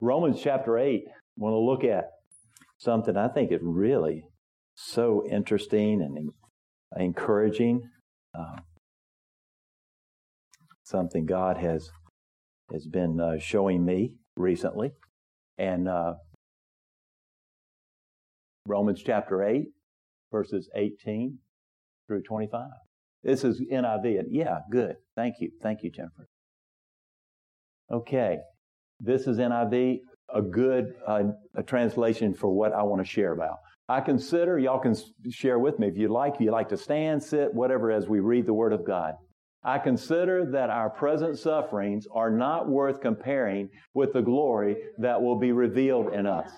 Romans chapter 8, I want to look at something I think is really so interesting and encouraging. Uh, something God has has been uh, showing me recently, and uh, Romans chapter eight, verses eighteen through twenty-five. This is NIV. Yeah, good. Thank you. Thank you, Jennifer. Okay, this is NIV, a good uh, a translation for what I want to share about. I consider, y'all can share with me if you like, you like to stand, sit, whatever, as we read the Word of God. I consider that our present sufferings are not worth comparing with the glory that will be revealed in us.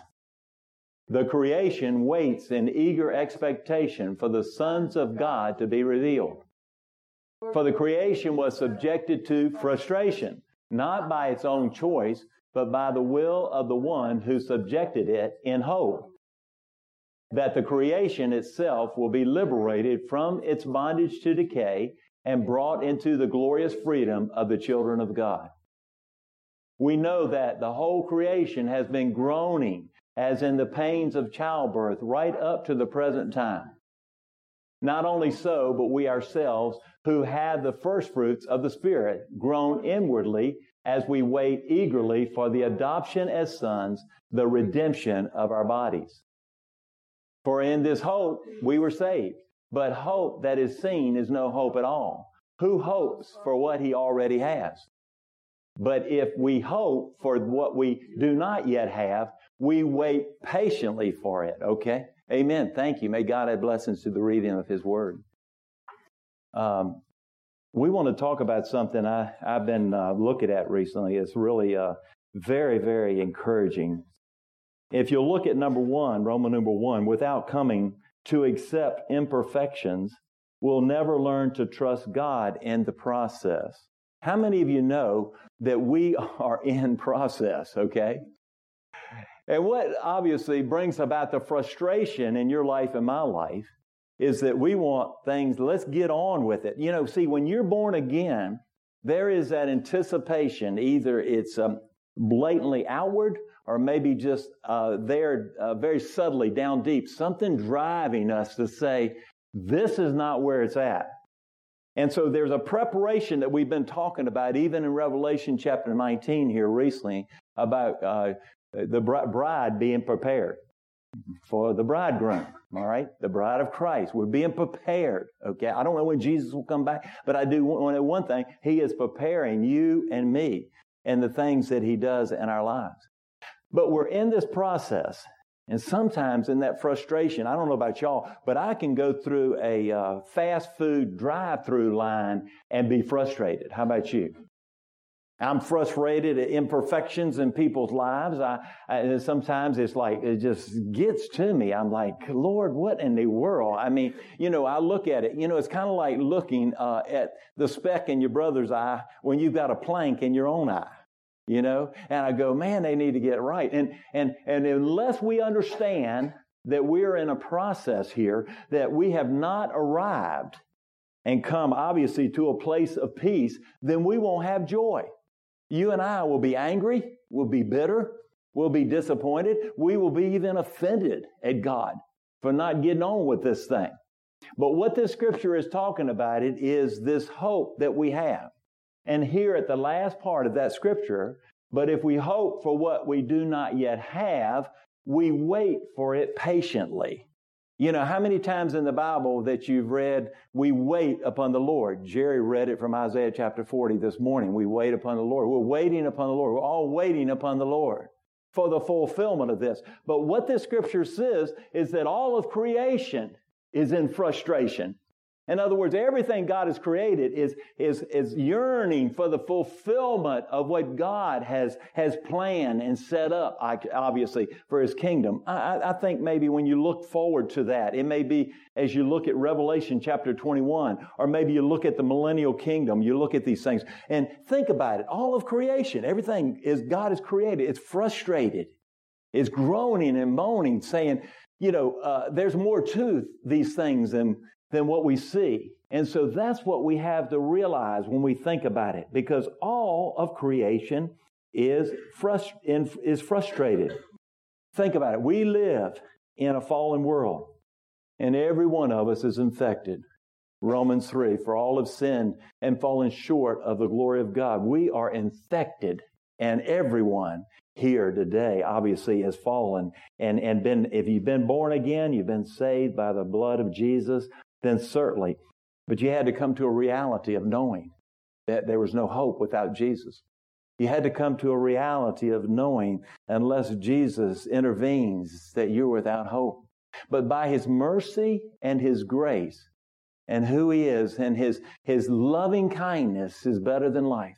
The creation waits in eager expectation for the sons of God to be revealed. For the creation was subjected to frustration not by its own choice, but by the will of the one who subjected it in hope that the creation itself will be liberated from its bondage to decay and brought into the glorious freedom of the children of God. We know that the whole creation has been groaning as in the pains of childbirth right up to the present time. Not only so, but we ourselves who have the first fruits of the Spirit groan inwardly as we wait eagerly for the adoption as sons, the redemption of our bodies. For in this hope we were saved. But hope that is seen is no hope at all. Who hopes for what he already has? But if we hope for what we do not yet have, we wait patiently for it. Okay? Amen. Thank you. May God add blessings to the reading of His Word. Um, we want to talk about something I, have been uh, looking at recently. It's really uh, very, very encouraging. If you look at number one, Roman number one, without coming to accept imperfections, we'll never learn to trust God in the process. How many of you know that we are in process, okay? And what obviously brings about the frustration in your life and my life is that we want things, let's get on with it. You know, see, when you're born again, there is that anticipation. Either it's um, blatantly outward or maybe just uh, there uh, very subtly down deep, something driving us to say, this is not where it's at. And so there's a preparation that we've been talking about, even in Revelation chapter 19 here recently, about uh, the bride being prepared for the bridegroom. All right, the bride of Christ. We're being prepared. Okay, I don't know when Jesus will come back, but I do want know one thing: He is preparing you and me and the things that He does in our lives. But we're in this process, and sometimes in that frustration, I don't know about y'all, but I can go through a uh, fast food drive-through line and be frustrated. How about you? I'm frustrated at imperfections in people's lives. I, I, sometimes it's like it just gets to me. I'm like, Lord, what in the world? I mean, you know, I look at it. You know, it's kind of like looking uh, at the speck in your brother's eye when you've got a plank in your own eye. You know, and I go, man, they need to get right. And and and unless we understand that we're in a process here, that we have not arrived and come obviously to a place of peace, then we won't have joy. You and I will be angry, we'll be bitter, we'll be disappointed, we will be even offended at God for not getting on with this thing. But what this scripture is talking about it is this hope that we have. And here at the last part of that scripture, but if we hope for what we do not yet have, we wait for it patiently. You know, how many times in the Bible that you've read, we wait upon the Lord? Jerry read it from Isaiah chapter 40 this morning. We wait upon the Lord. We're waiting upon the Lord. We're all waiting upon the Lord for the fulfillment of this. But what this scripture says is that all of creation is in frustration. In other words, everything God has created is, is, is yearning for the fulfillment of what God has, has planned and set up, obviously, for His kingdom. I, I think maybe when you look forward to that, it may be as you look at Revelation chapter 21, or maybe you look at the millennial kingdom, you look at these things and think about it. All of creation, everything is God has created. It's frustrated. It's groaning and moaning, saying, you know, uh, there's more to these things than than what we see. And so that's what we have to realize when we think about it, because all of creation is, frust- is frustrated. Think about it. We live in a fallen world, and every one of us is infected. Romans 3 For all have sinned and fallen short of the glory of God. We are infected, and everyone here today obviously has fallen and, and been, if you've been born again, you've been saved by the blood of Jesus, then certainly. But you had to come to a reality of knowing that there was no hope without Jesus. You had to come to a reality of knowing unless Jesus intervenes that you're without hope. But by his mercy and his grace, and who he is and his, his loving kindness is better than life.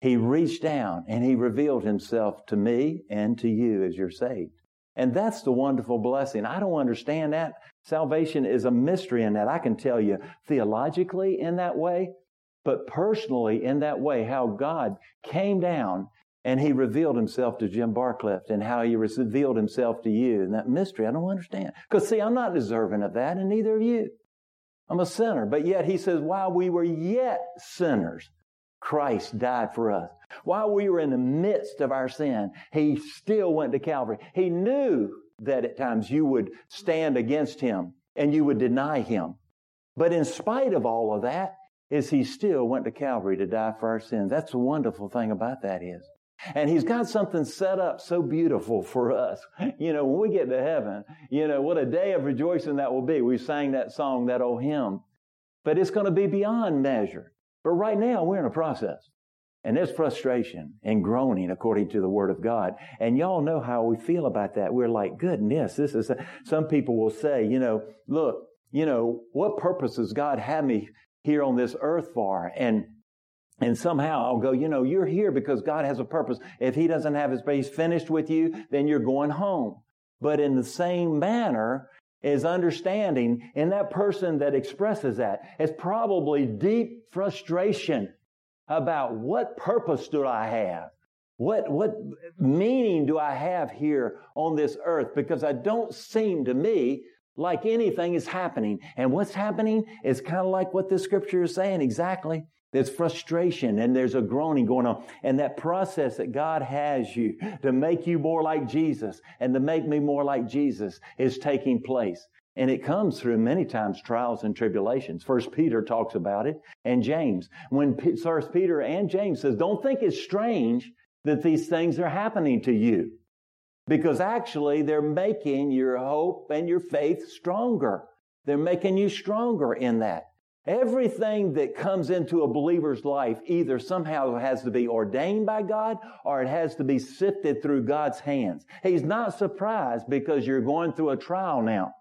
He reached down and he revealed himself to me and to you as you're saved. And that's the wonderful blessing. I don't understand that. Salvation is a mystery in that. I can tell you theologically in that way, but personally in that way, how God came down and he revealed himself to Jim Barcliff and how he revealed himself to you. And that mystery, I don't understand. Because see, I'm not deserving of that, and neither of you. I'm a sinner. But yet he says, while we were yet sinners, Christ died for us. While we were in the midst of our sin, he still went to Calvary. He knew that at times you would stand against him and you would deny him. But in spite of all of that, is he still went to Calvary to die for our sins. That's the wonderful thing about that is. And he's got something set up so beautiful for us. You know, when we get to heaven, you know, what a day of rejoicing that will be. We sang that song, that old hymn. But it's going to be beyond measure. But right now, we're in a process. And there's frustration and groaning according to the Word of God. And y'all know how we feel about that. We're like, goodness, this is, a, some people will say, you know, look, you know, what purpose does God have me here on this earth for? And and somehow I'll go, you know, you're here because God has a purpose. If He doesn't have His base finished with you, then you're going home. But in the same manner, is understanding in that person that expresses that is probably deep frustration about what purpose do I have? What, what meaning do I have here on this earth? Because I don't seem to me like anything is happening. And what's happening is kind of like what the scripture is saying exactly. There's frustration and there's a groaning going on. And that process that God has you to make you more like Jesus and to make me more like Jesus is taking place. And it comes through many times trials and tribulations. First Peter talks about it and James. When First Peter and James says, don't think it's strange that these things are happening to you. Because actually they're making your hope and your faith stronger. They're making you stronger in that. Everything that comes into a believer's life either somehow has to be ordained by God or it has to be sifted through God's hands. He's not surprised because you're going through a trial now.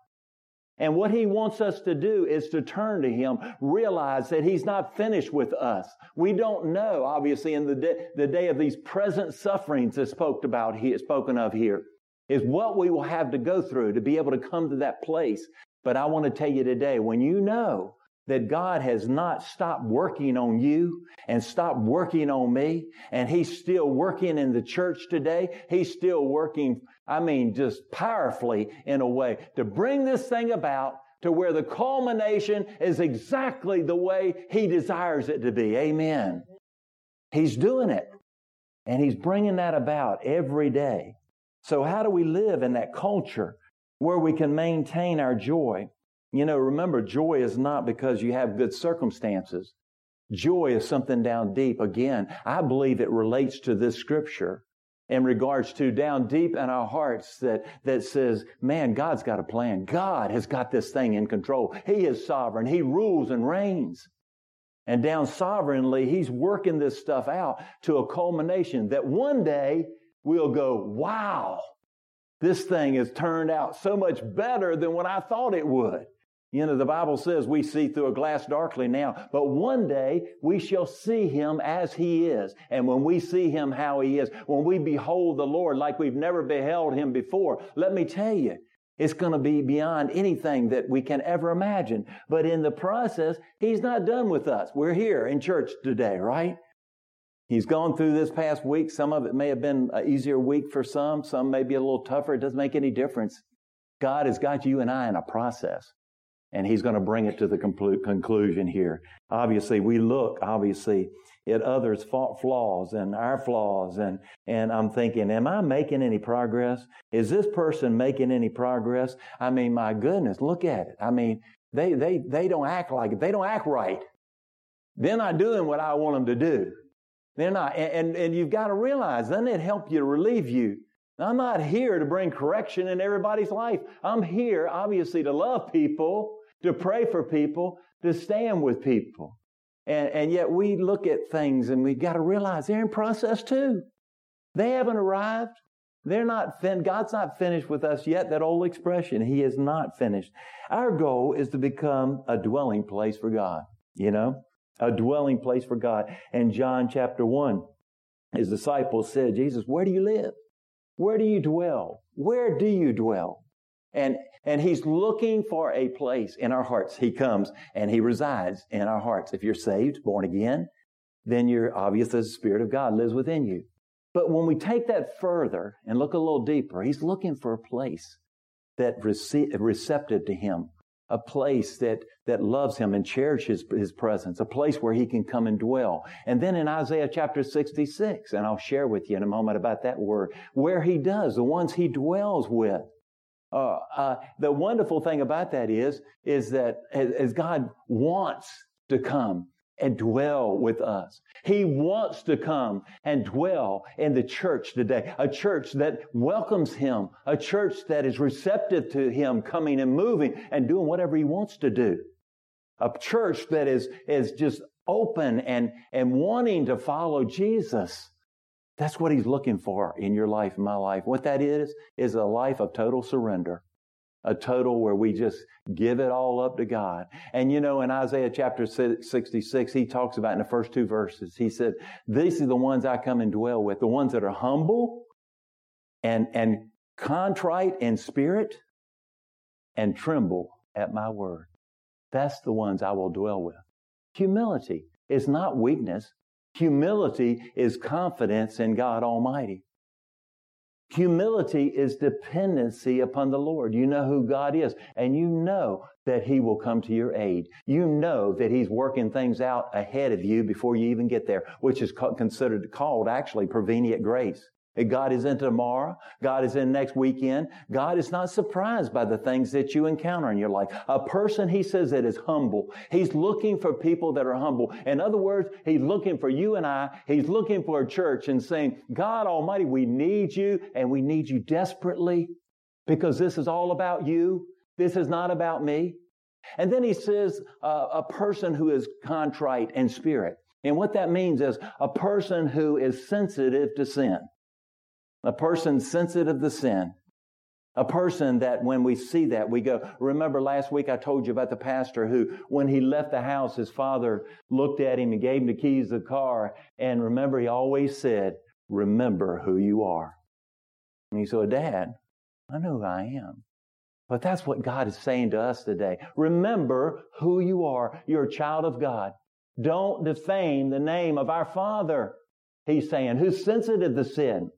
And what he wants us to do is to turn to him, realize that he's not finished with us. We don't know, obviously, in the day, the day of these present sufferings that's spoke about here, spoken of here, is what we will have to go through to be able to come to that place. But I want to tell you today, when you know that God has not stopped working on you and stopped working on me. And He's still working in the church today. He's still working, I mean, just powerfully in a way to bring this thing about to where the culmination is exactly the way He desires it to be. Amen. He's doing it. And He's bringing that about every day. So how do we live in that culture where we can maintain our joy? You know, remember, joy is not because you have good circumstances. Joy is something down deep. Again, I believe it relates to this scripture in regards to down deep in our hearts that, that says, man, God's got a plan. God has got this thing in control. He is sovereign. He rules and reigns. And down sovereignly, He's working this stuff out to a culmination that one day we'll go, wow, this thing has turned out so much better than what I thought it would. You know, the Bible says we see through a glass darkly now, but one day we shall see him as he is. And when we see him how he is, when we behold the Lord like we've never beheld him before, let me tell you, it's going to be beyond anything that we can ever imagine. But in the process, he's not done with us. We're here in church today, right? He's gone through this past week. Some of it may have been an easier week for some. Some may be a little tougher. It doesn't make any difference. God has got you and I in a process. And he's going to bring it to the conclu- conclusion here. Obviously, we look, obviously, at others' flaws and our flaws. And, and I'm thinking, am I making any progress? Is this person making any progress? I mean, my goodness, look at it. I mean, they, they, they don't act like it. They don't act right. They're not doing what I want them to do. They're not. And, and, and you've got to realize, doesn't it help you to relieve you? I'm not here to bring correction in everybody's life. I'm here, obviously, to love people, to pray for people, to stand with people. And, and yet we look at things and we've got to realize they're in process too. They haven't arrived. They're not fin- God's not finished with us yet. That old expression, He is not finished. Our goal is to become a dwelling place for God. You know, a dwelling place for God. And John chapter one, his disciples said, Jesus, where do you live? Where do you dwell? Where do you dwell? And, and he's looking for a place in our hearts. He comes and he resides in our hearts. If you're saved, born again, then you're obvious that the Spirit of God lives within you. But when we take that further and look a little deeper, he's looking for a place that rece- receptive to him, a place that, that loves him and cherishes his presence, a place where he can come and dwell. And then in Isaiah chapter 66, and I'll share with you in a moment about that word, where he does, the ones he dwells with. Uh, uh, the wonderful thing about that is, is that as, as God wants to come and dwell with us. He wants to come and dwell in the church today. A church that welcomes Him. A church that is receptive to Him coming and moving and doing whatever He wants to do. A church that is, is just open and, and wanting to follow Jesus. That's what He's looking for in your life, my life. What that is, is a life of total surrender a total where we just give it all up to God. And you know, in Isaiah chapter 66, he talks about in the first two verses, he said, These are the ones I come and dwell with, the ones that are humble and, and contrite in spirit and tremble at my word. That's the ones I will dwell with. Humility is not weakness. Humility is confidence in God Almighty. Humility is dependency upon the Lord. You know who God is, and you know that He will come to your aid. You know that He's working things out ahead of you before you even get there, which is considered called actually prevenient grace. God is in tomorrow. God is in next weekend. God is not surprised by the things that you encounter in your life. A person, he says, that is humble. He's looking for people that are humble. In other words, he's looking for you and I. He's looking for a church and saying, God Almighty, we need you and we need you desperately because this is all about you. This is not about me. And then he says, uh, a person who is contrite in spirit. And what that means is a person who is sensitive to sin a person sensitive to sin, a person that when we see that, we go, remember last week I told you about the pastor who, when he left the house, his father looked at him and gave him the keys of the car. And remember, he always said, remember who you are. And he said, Dad, I know who I am. But that's what God is saying to us today. Remember who you are. You're a child of God. Don't defame the name of our Father. He's saying, who's sensitive to sin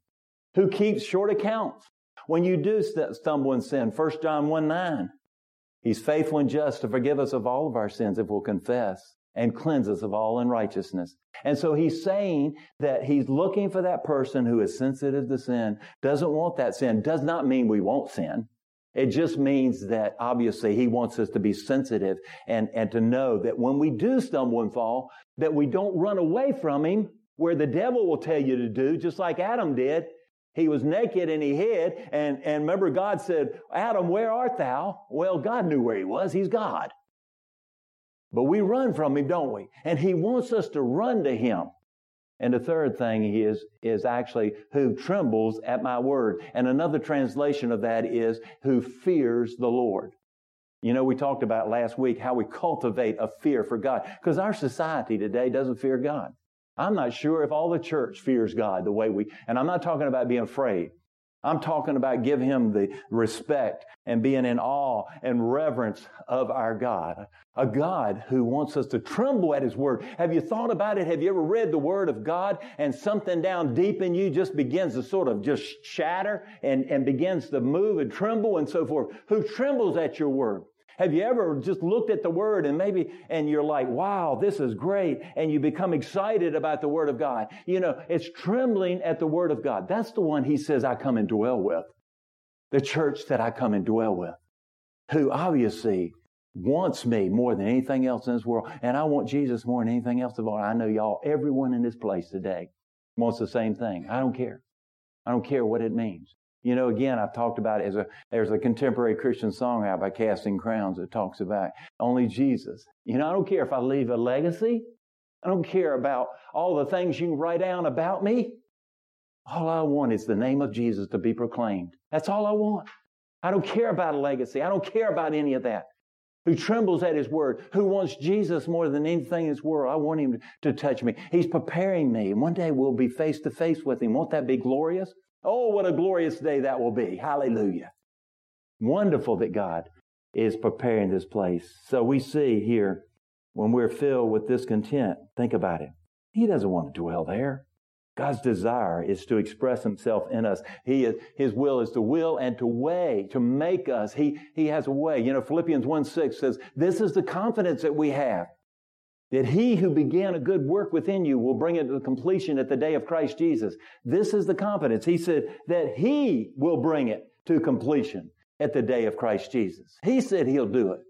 who keeps short accounts. When you do stumble in sin, 1 John 1 9, He's faithful and just to forgive us of all of our sins if we'll confess and cleanse us of all unrighteousness. And so he's saying that he's looking for that person who is sensitive to sin, doesn't want that sin, does not mean we won't sin. It just means that obviously he wants us to be sensitive and, and to know that when we do stumble and fall, that we don't run away from him where the devil will tell you to do, just like Adam did. He was naked and he hid. And, and remember, God said, Adam, where art thou? Well, God knew where he was. He's God. But we run from him, don't we? And he wants us to run to him. And the third thing is, is actually who trembles at my word. And another translation of that is who fears the Lord. You know, we talked about last week how we cultivate a fear for God because our society today doesn't fear God. I'm not sure if all the church fears God the way we, and I'm not talking about being afraid. I'm talking about give him the respect and being in awe and reverence of our God. A God who wants us to tremble at his word. Have you thought about it? Have you ever read the word of God and something down deep in you just begins to sort of just shatter and, and begins to move and tremble and so forth? Who trembles at your word? Have you ever just looked at the Word and maybe, and you're like, wow, this is great. And you become excited about the Word of God. You know, it's trembling at the Word of God. That's the one He says I come and dwell with. The church that I come and dwell with. Who obviously wants me more than anything else in this world. And I want Jesus more than anything else of all. I know y'all, everyone in this place today wants the same thing. I don't care. I don't care what it means. You know, again, I've talked about it as a, there's a contemporary Christian song out by Casting Crowns that talks about only Jesus. You know, I don't care if I leave a legacy. I don't care about all the things you write down about me. All I want is the name of Jesus to be proclaimed. That's all I want. I don't care about a legacy. I don't care about any of that who trembles at his word, who wants Jesus more than anything in this world. I want him to touch me. He's preparing me. And one day we'll be face to face with him. Won't that be glorious? Oh, what a glorious day that will be. Hallelujah. Wonderful that God is preparing this place. So we see here when we're filled with discontent, think about it. He doesn't want to dwell there. God's desire is to express himself in us. He is, his will is to will and to way, to make us. He, he has a way. You know, Philippians 1 6 says, This is the confidence that we have that he who began a good work within you will bring it to completion at the day of Christ Jesus. This is the confidence. He said that he will bring it to completion at the day of Christ Jesus. He said he'll do it.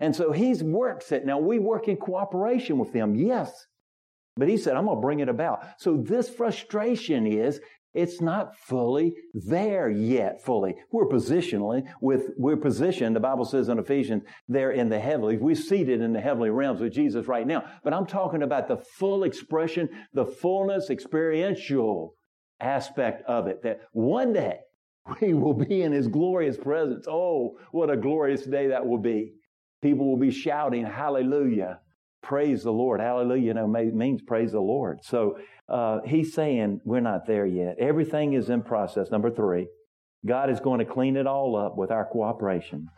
And so he's works it. Now we work in cooperation with him, yes. But he said, I'm going to bring it about. So this frustration is it's not fully there yet, fully. We're positionally with, we're positioned, the Bible says in Ephesians, there in the heavenly. We're seated in the heavenly realms with Jesus right now. But I'm talking about the full expression, the fullness, experiential aspect of it. That one day we will be in his glorious presence. Oh, what a glorious day that will be. People will be shouting, hallelujah praise the Lord. Hallelujah, you know, means praise the Lord. So uh, he's saying we're not there yet. Everything is in process. Number three, God is going to clean it all up with our cooperation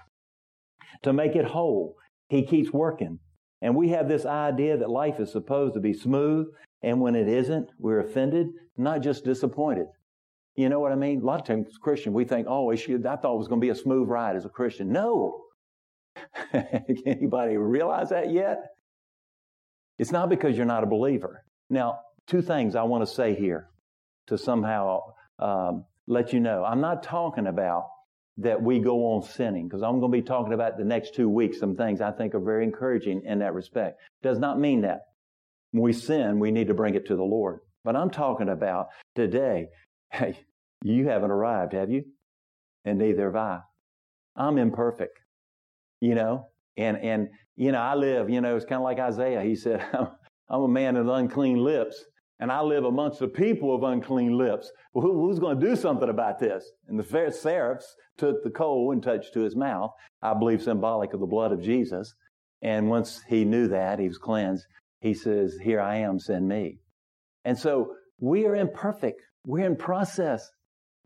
to make it whole. He keeps working. And we have this idea that life is supposed to be smooth. And when it isn't, we're offended, not just disappointed. You know what I mean? A lot of times, Christian, we think, oh, I thought it was going to be a smooth ride as a Christian. No. Can Anybody realize that yet? It's not because you're not a believer. Now, two things I want to say here to somehow um, let you know. I'm not talking about that we go on sinning because I'm going to be talking about the next two weeks some things I think are very encouraging in that respect. Does not mean that when we sin, we need to bring it to the Lord. But I'm talking about today. Hey, you haven't arrived, have you? And neither have I. I'm imperfect, you know, and and you know, I live, you know, it's kind of like Isaiah. He said, I'm a man of unclean lips, and I live amongst the people of unclean lips. Well, who, who's going to do something about this? And the seraphs took the coal and touched to his mouth, I believe symbolic of the blood of Jesus. And once he knew that, he was cleansed, he says, Here I am, send me. And so we are imperfect. We're in process.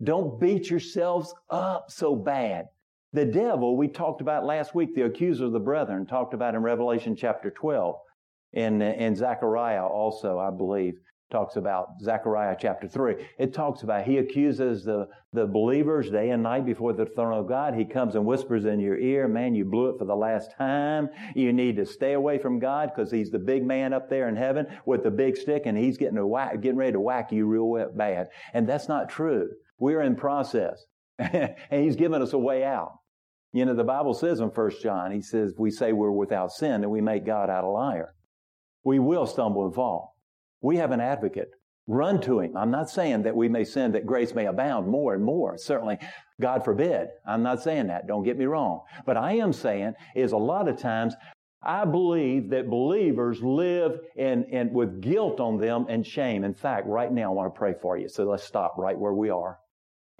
Don't beat yourselves up so bad. The devil, we talked about last week, the accuser of the brethren, talked about in Revelation chapter 12. And, and Zechariah also, I believe, talks about Zechariah chapter 3. It talks about he accuses the, the believers day and night before the throne of God. He comes and whispers in your ear, man, you blew it for the last time. You need to stay away from God because he's the big man up there in heaven with the big stick and he's getting, whack, getting ready to whack you real bad. And that's not true. We're in process. and he's given us a way out. You know, the Bible says in First John, he says, we say we're without sin and we make God out a liar. We will stumble and fall. We have an advocate. Run to him. I'm not saying that we may sin that grace may abound more and more. Certainly, God forbid. I'm not saying that. Don't get me wrong. But I am saying is a lot of times I believe that believers live in, in, with guilt on them and shame. In fact, right now I want to pray for you. So let's stop right where we are.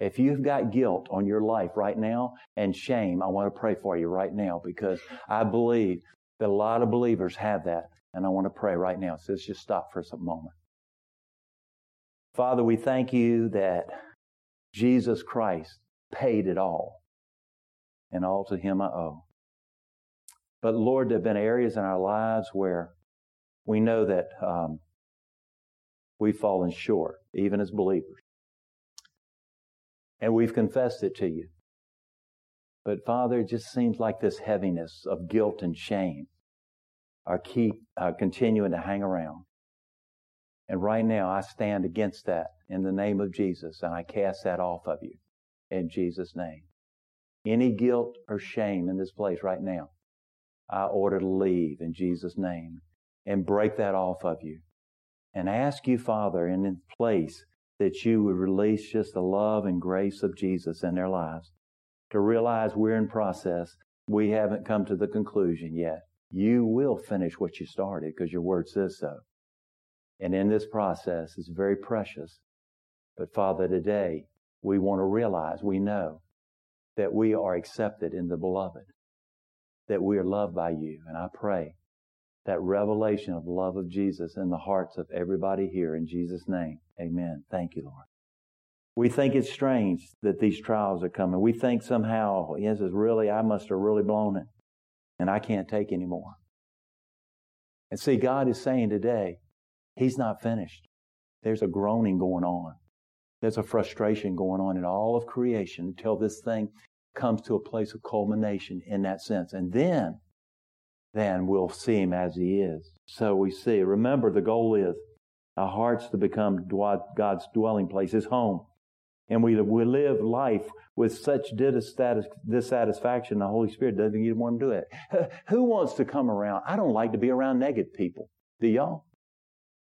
If you've got guilt on your life right now and shame, I want to pray for you right now because I believe that a lot of believers have that. And I want to pray right now. So let's just stop for a moment. Father, we thank you that Jesus Christ paid it all, and all to him I owe. But Lord, there have been areas in our lives where we know that um, we've fallen short, even as believers and we've confessed it to you. But Father, it just seems like this heaviness of guilt and shame are keep uh, continuing to hang around. And right now, I stand against that in the name of Jesus, and I cast that off of you in Jesus' name. Any guilt or shame in this place right now, I order to leave in Jesus' name and break that off of you. And ask you, Father, in place that you would release just the love and grace of Jesus in their lives to realize we're in process. We haven't come to the conclusion yet. You will finish what you started because your word says so. And in this process, it's very precious. But Father, today, we want to realize, we know that we are accepted in the beloved, that we are loved by you. And I pray that revelation of love of Jesus in the hearts of everybody here in Jesus' name. Amen. Thank you, Lord. We think it's strange that these trials are coming. We think somehow, yes, it's really, I must have really blown it and I can't take anymore. And see, God is saying today, He's not finished. There's a groaning going on. There's a frustration going on in all of creation until this thing comes to a place of culmination in that sense. And then, then we'll see him as he is. So we see. Remember, the goal is our hearts to become God's dwelling place, his home. And we, we live life with such dissatisfaction, the Holy Spirit doesn't even want to do it. Who wants to come around? I don't like to be around negative people. Do y'all?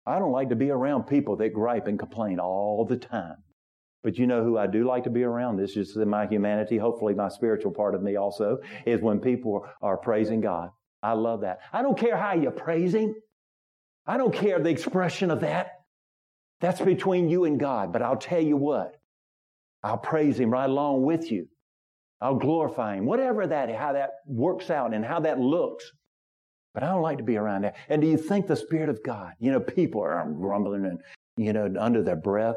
I don't like to be around people that gripe and complain all the time. But you know who I do like to be around? This is my humanity, hopefully my spiritual part of me also, is when people are praising God. I love that. I don't care how you praise Him. I don't care the expression of that. That's between you and God. But I'll tell you what, I'll praise Him right along with you. I'll glorify Him. Whatever that, how that works out and how that looks. But I don't like to be around that. And do you think the Spirit of God, you know, people are grumbling and, you know, under their breath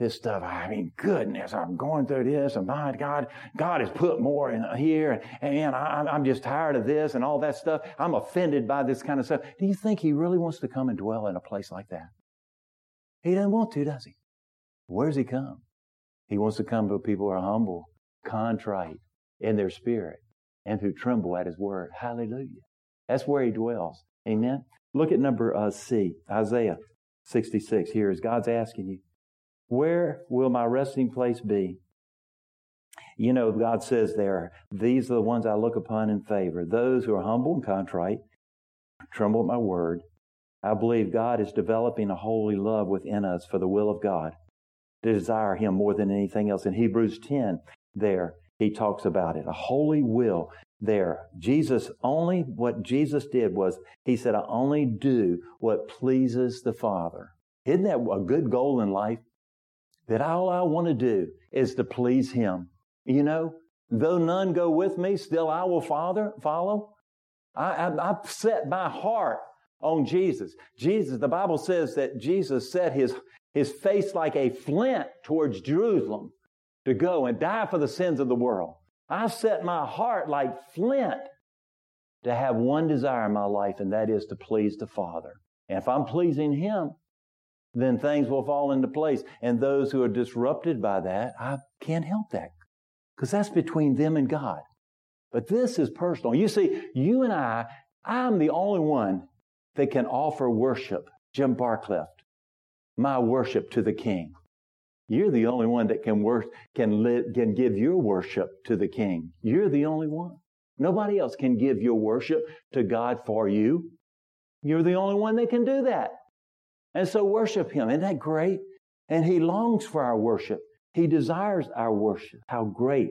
this stuff. I mean, goodness, I'm going through this, and my God, God has put more in here, and, and I, I'm just tired of this and all that stuff. I'm offended by this kind of stuff. Do you think He really wants to come and dwell in a place like that? He doesn't want to, does He? Where's He come? He wants to come to people who are humble, contrite in their spirit, and who tremble at His word. Hallelujah. That's where He dwells. Amen. Look at number uh, C, Isaiah 66. Here is God's asking you, where will my resting place be? You know, God says there, these are the ones I look upon in favor. Those who are humble and contrite, tremble at my word. I believe God is developing a holy love within us for the will of God, to desire Him more than anything else. In Hebrews 10, there, he talks about it. A holy will there. Jesus only, what Jesus did was, he said, I only do what pleases the Father. Isn't that a good goal in life? That all I want to do is to please Him. You know, though none go with me, still I will father, follow. I, I, I've set my heart on Jesus. Jesus, the Bible says that Jesus set his, his face like a flint towards Jerusalem to go and die for the sins of the world. I've set my heart like flint to have one desire in my life, and that is to please the Father. And if I'm pleasing Him, then things will fall into place. And those who are disrupted by that, I can't help that because that's between them and God. But this is personal. You see, you and I, I'm the only one that can offer worship, Jim Barcliffe, my worship to the King. You're the only one that can work, can live, can give your worship to the King. You're the only one. Nobody else can give your worship to God for you. You're the only one that can do that. And so worship Him. Isn't that great? And He longs for our worship. He desires our worship. How great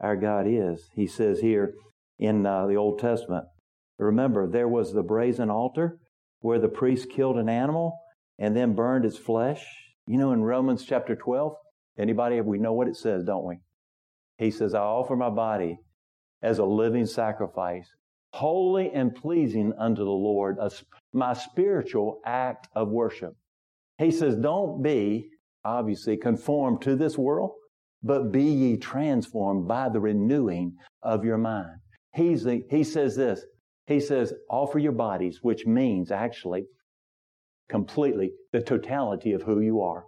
our God is. He says here in uh, the Old Testament, remember, there was the brazen altar where the priest killed an animal and then burned its flesh. You know, in Romans chapter 12, anybody, we know what it says, don't we? He says, I offer my body as a living sacrifice, holy and pleasing unto the Lord, a, my spiritual act of worship. He says, don't be, obviously, conformed to this world, but be ye transformed by the renewing of your mind. He's the, he says this, he says, offer your bodies, which means actually completely the totality of who you are.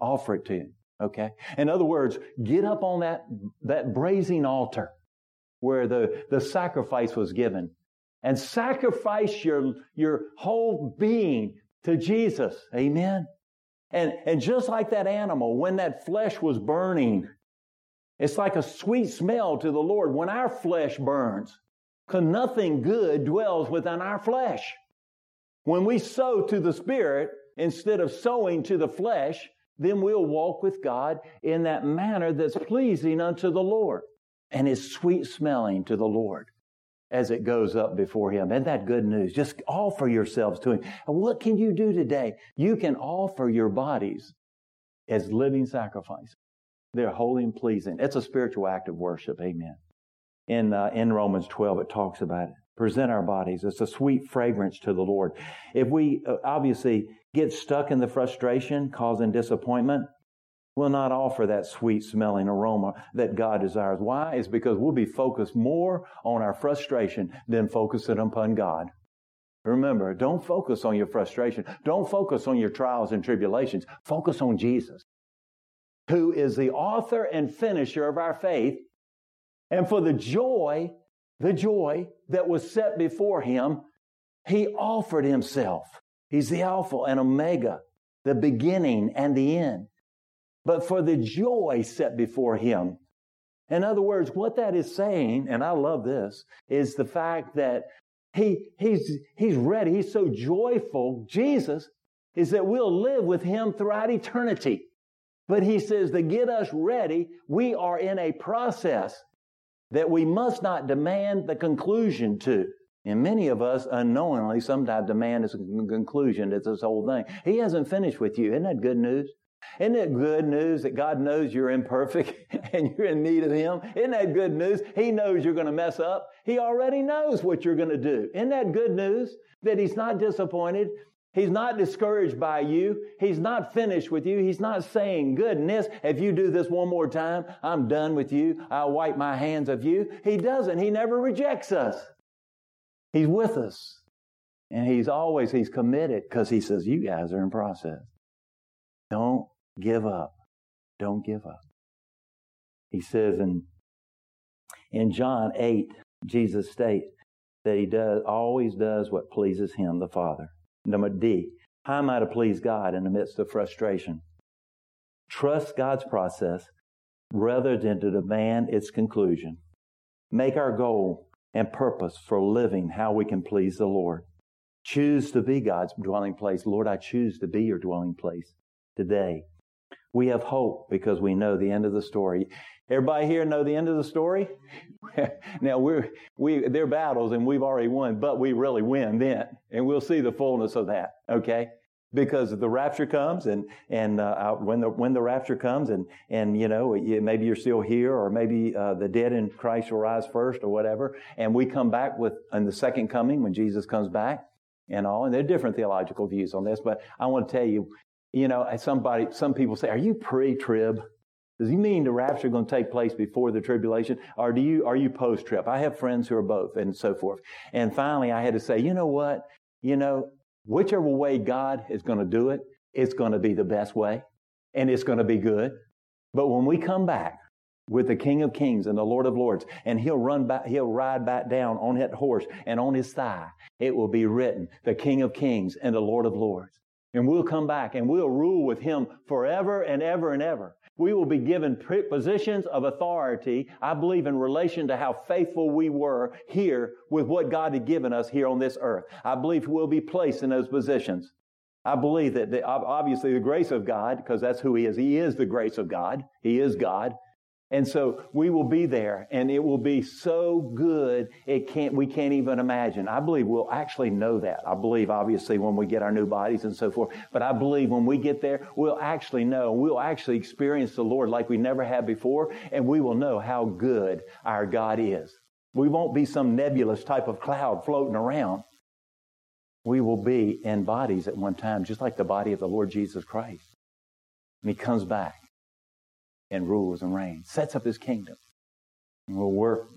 Offer it to him. Okay? In other words, get up on that, that brazen altar where the, the sacrifice was given. And sacrifice your, your whole being to Jesus. Amen. And, and just like that animal, when that flesh was burning, it's like a sweet smell to the Lord when our flesh burns. Because nothing good dwells within our flesh. When we sow to the Spirit instead of sowing to the flesh, then we'll walk with God in that manner that's pleasing unto the Lord and is sweet smelling to the Lord as it goes up before Him. Isn't that good news? Just offer yourselves to Him. And what can you do today? You can offer your bodies as living sacrifice. They're holy and pleasing. It's a spiritual act of worship. Amen. In, uh, in Romans 12, it talks about it. Present our bodies. It's a sweet fragrance to the Lord. If we uh, obviously get stuck in the frustration causing disappointment, we'll not offer that sweet smelling aroma that God desires. Why? It's because we'll be focused more on our frustration than focusing upon God. Remember, don't focus on your frustration. Don't focus on your trials and tribulations. Focus on Jesus, who is the author and finisher of our faith. And for the joy, the joy that was set before him, he offered himself. He's the Alpha and Omega, the beginning and the end but for the joy set before him. In other words, what that is saying, and I love this, is the fact that he, he's, he's ready. He's so joyful. Jesus is that we'll live with him throughout eternity. But he says to get us ready, we are in a process that we must not demand the conclusion to. And many of us unknowingly sometimes demand a conclusion to this whole thing. He hasn't finished with you. Isn't that good news? Isn't it good news that God knows you're imperfect and you're in need of Him? Isn't that good news? He knows you're going to mess up. He already knows what you're going to do. Isn't that good news? That He's not disappointed. He's not discouraged by you. He's not finished with you. He's not saying, goodness, if you do this one more time, I'm done with you. I'll wipe my hands of you. He doesn't. He never rejects us. He's with us. And he's always, he's committed because he says, you guys are in process. Don't give up. Don't give up. He says in, in John 8, Jesus states that he does, always does what pleases him, the Father. Number D, how am I to please God in the midst of frustration? Trust God's process rather than to demand its conclusion. Make our goal and purpose for living how we can please the Lord. Choose to be God's dwelling place. Lord, I choose to be your dwelling place today. We have hope because we know the end of the story. Everybody here know the end of the story? now we're we there are battles and we've already won, but we really win then, and we'll see the fullness of that. Okay, because the rapture comes and and uh, when the when the rapture comes and and you know maybe you're still here or maybe uh, the dead in Christ will rise first or whatever, and we come back with in the second coming when Jesus comes back and all. And there are different theological views on this, but I want to tell you you know, somebody, some people say, "Are you pre-trib?" Does he mean the rapture going to take place before the tribulation, or do you are you post-trib? I have friends who are both, and so forth. And finally, I had to say, you know what? You know, whichever way God is going to do it, it's going to be the best way, and it's going to be good. But when we come back with the King of Kings and the Lord of Lords, and he'll run back, he'll ride back down on that horse, and on his thigh it will be written, the King of Kings and the Lord of Lords. And we'll come back and we'll rule with him forever and ever and ever. We will be given positions of authority, I believe, in relation to how faithful we were here with what God had given us here on this earth. I believe we'll be placed in those positions. I believe that the, obviously the grace of God, because that's who He is. He is the grace of God. He is God. And so we will be there and it will be so good it can't we can't even imagine. I believe we'll actually know that. I believe obviously when we get our new bodies and so forth, but I believe when we get there we'll actually know, we'll actually experience the Lord like we never have before and we will know how good our God is. We won't be some nebulous type of cloud floating around. We will be in bodies at one time just like the body of the Lord Jesus Christ. And he comes back and rules and reigns, sets up his kingdom. And we'll work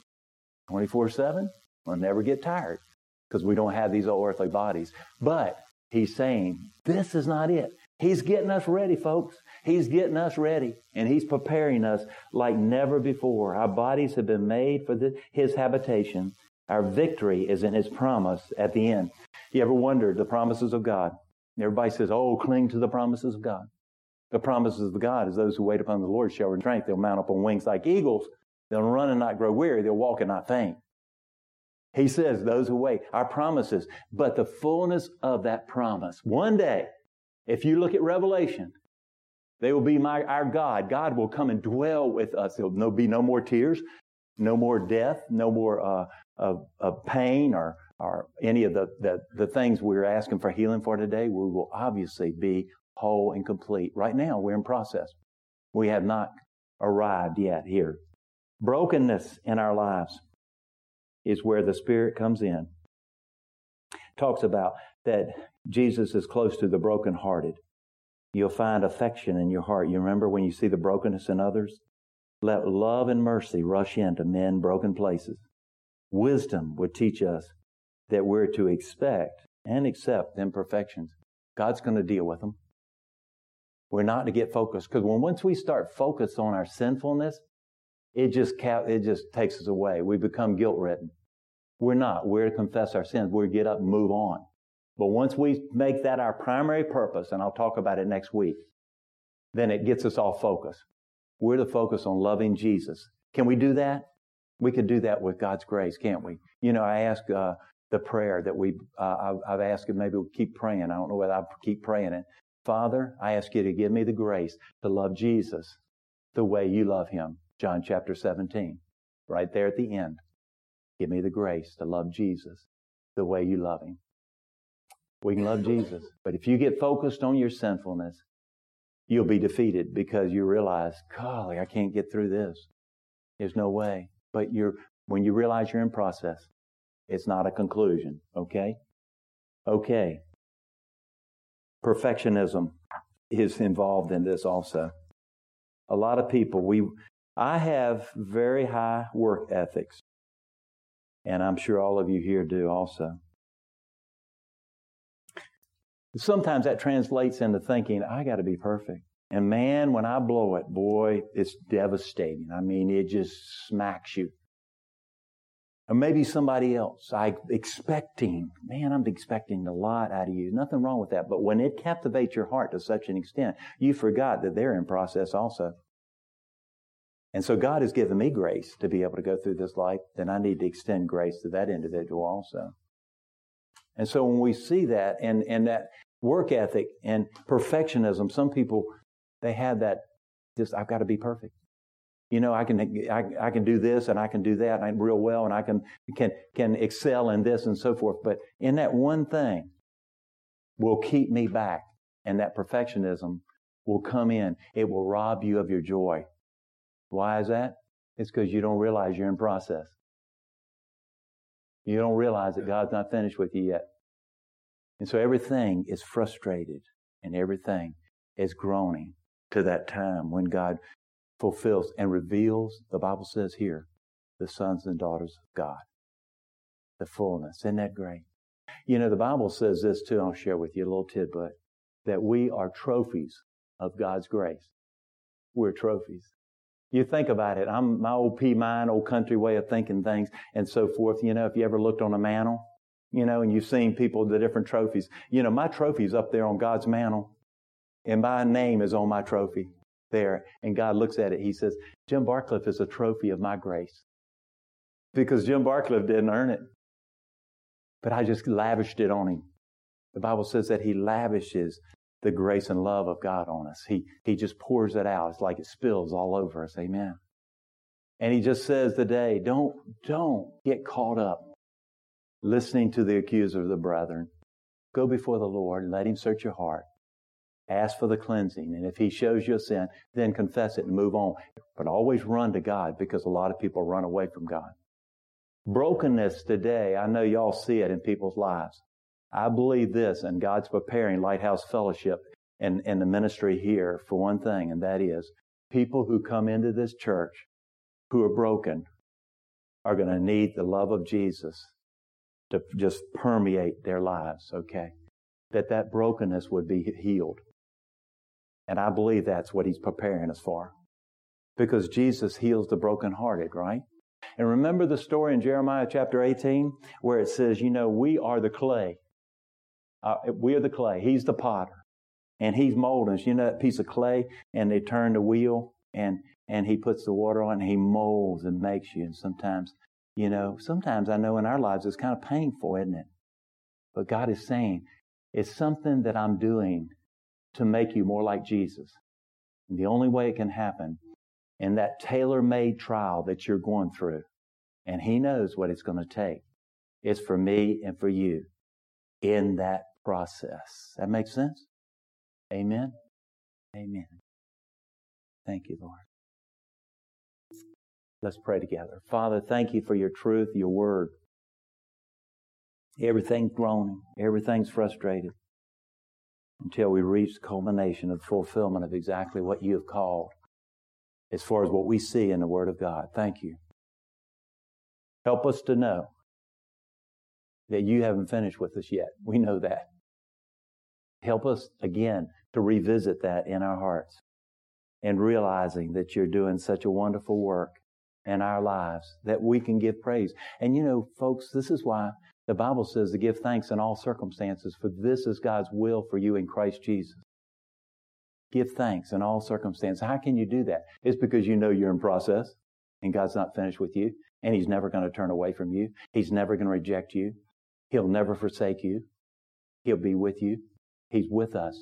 24 7. We'll never get tired because we don't have these old earthly bodies. But he's saying, this is not it. He's getting us ready, folks. He's getting us ready and He's preparing us like never before. Our bodies have been made for the, His habitation. Our victory is in His promise at the end. You ever wondered the promises of God? Everybody says, oh, cling to the promises of God. The promises of God is those who wait upon the Lord shall return strength. They'll mount up on wings like eagles. They'll run and not grow weary. They'll walk and not faint. He says, those who wait, our promises, but the fullness of that promise. One day, if you look at Revelation, they will be my, our God. God will come and dwell with us. There'll be no more tears, no more death, no more uh, of, of pain or, or any of the, the, the things we're asking for healing for today. We will obviously be whole and complete. Right now, we're in process. We have not arrived yet here. Brokenness in our lives is where the Spirit comes in. Talks about that Jesus is close to the brokenhearted. You'll find affection in your heart. You remember when you see the brokenness in others? Let love and mercy rush into men broken places. Wisdom would teach us that we're to expect and accept imperfections. God's going to deal with them. We're not to get focused because when once we start focused on our sinfulness, it just it just takes us away. We become guilt ridden. We're not. We're to confess our sins. We're to get up and move on. But once we make that our primary purpose, and I'll talk about it next week, then it gets us all focused. We're to focus on loving Jesus. Can we do that? We can do that with God's grace, can't we? You know, I ask uh, the prayer that we, uh, I've, I've asked, and maybe we'll keep praying. I don't know whether I'll keep praying it. Father, I ask you to give me the grace to love Jesus the way you love him. John chapter 17, right there at the end. Give me the grace to love Jesus the way you love him. We can love Jesus, but if you get focused on your sinfulness, you'll be defeated because you realize, golly, I can't get through this. There's no way. But you're, when you realize you're in process, it's not a conclusion. Okay? Okay. Perfectionism is involved in this also. A lot of people, we, I have very high work ethics, and I'm sure all of you here do also. Sometimes that translates into thinking, I got to be perfect. And man, when I blow it, boy, it's devastating. I mean, it just smacks you. Or maybe somebody else. I expecting, man, I'm expecting a lot out of you. Nothing wrong with that. But when it captivates your heart to such an extent, you forgot that they're in process also. And so God has given me grace to be able to go through this life, then I need to extend grace to that individual also. And so when we see that and, and that work ethic and perfectionism, some people, they have that just, I've got to be perfect. You know, I can, I, I can do this and I can do that and real well and I can, can, can excel in this and so forth. But in that one thing will keep me back and that perfectionism will come in. It will rob you of your joy. Why is that? It's because you don't realize you're in process. You don't realize that God's not finished with you yet. And so everything is frustrated and everything is groaning to that time when God fulfills and reveals, the Bible says here, the sons and daughters of God. The fullness. Isn't that great? You know, the Bible says this too, I'll share with you a little tidbit, that we are trophies of God's grace. We're trophies. You think about it. I'm my old P mind, old country way of thinking things and so forth. You know, if you ever looked on a mantle, you know, and you've seen people, the different trophies. You know, my trophy's up there on God's mantle and my name is on my trophy there. And God looks at it. He says, Jim Barcliffe is a trophy of my grace because Jim Barcliffe didn't earn it, but I just lavished it on him. The Bible says that he lavishes the grace and love of God on us. He, he just pours it out. It's like it spills all over us. Amen. And he just says today, don't, don't get caught up listening to the accuser of the brethren. Go before the Lord and let him search your heart. Ask for the cleansing. And if he shows you a sin, then confess it and move on. But always run to God because a lot of people run away from God. Brokenness today, I know y'all see it in people's lives. I believe this, and God's preparing Lighthouse Fellowship and, and the ministry here for one thing, and that is people who come into this church who are broken are going to need the love of Jesus to just permeate their lives, okay? That that brokenness would be healed. And I believe that's what he's preparing us for. Because Jesus heals the brokenhearted, right? And remember the story in Jeremiah chapter 18 where it says, you know, we are the clay. Uh, we are the clay. He's the potter. And he's molding us. You know that piece of clay? And they turn the wheel and, and he puts the water on and he molds and makes you. And sometimes, you know, sometimes I know in our lives it's kind of painful, isn't it? But God is saying, it's something that I'm doing to make you more like Jesus. And the only way it can happen in that tailor made trial that you're going through, and He knows what it's going to take, is for me and for you in that process. That makes sense? Amen? Amen. Thank you, Lord. Let's pray together. Father, thank you for your truth, your word. Everything's groaning, everything's frustrated until we reach the culmination of the fulfillment of exactly what you have called as far as what we see in the Word of God. Thank you. Help us to know that you haven't finished with us yet. We know that. Help us again to revisit that in our hearts and realizing that you're doing such a wonderful work in our lives that we can give praise. And you know, folks, this is why the Bible says to give thanks in all circumstances, for this is God's will for you in Christ Jesus. Give thanks in all circumstances. How can you do that? It's because you know you're in process and God's not finished with you and He's never going to turn away from you. He's never going to reject you. He'll never forsake you. He'll be with you. He's with us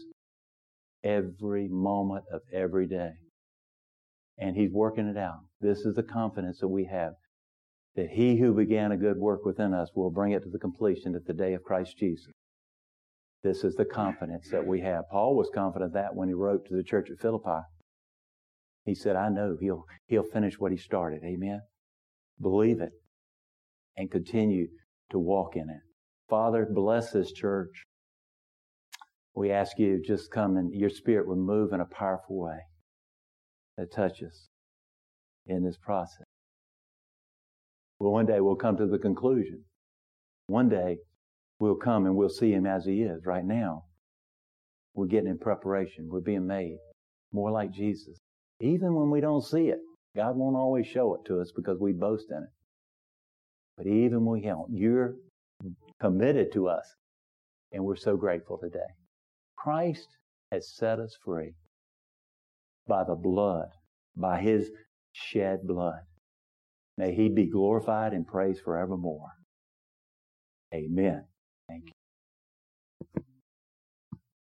every moment of every day. And He's working it out. This is the confidence that we have that he who began a good work within us will bring it to the completion at the day of Christ Jesus. This is the confidence that we have. Paul was confident that when he wrote to the church at Philippi. He said, I know he'll, he'll finish what he started. Amen. Believe it and continue to walk in it. Father, bless this church. We ask you just come and your spirit would move in a powerful way that touches in this process. Well, one day we'll come to the conclusion. One day we'll come and we'll see him as he is right now. We're getting in preparation. We're being made more like Jesus. Even when we don't see it, God won't always show it to us because we boast in it. But even when we don't, you're committed to us. And we're so grateful today. Christ has set us free by the blood, by his shed blood. May he be glorified and praised forevermore. Amen. Thank you.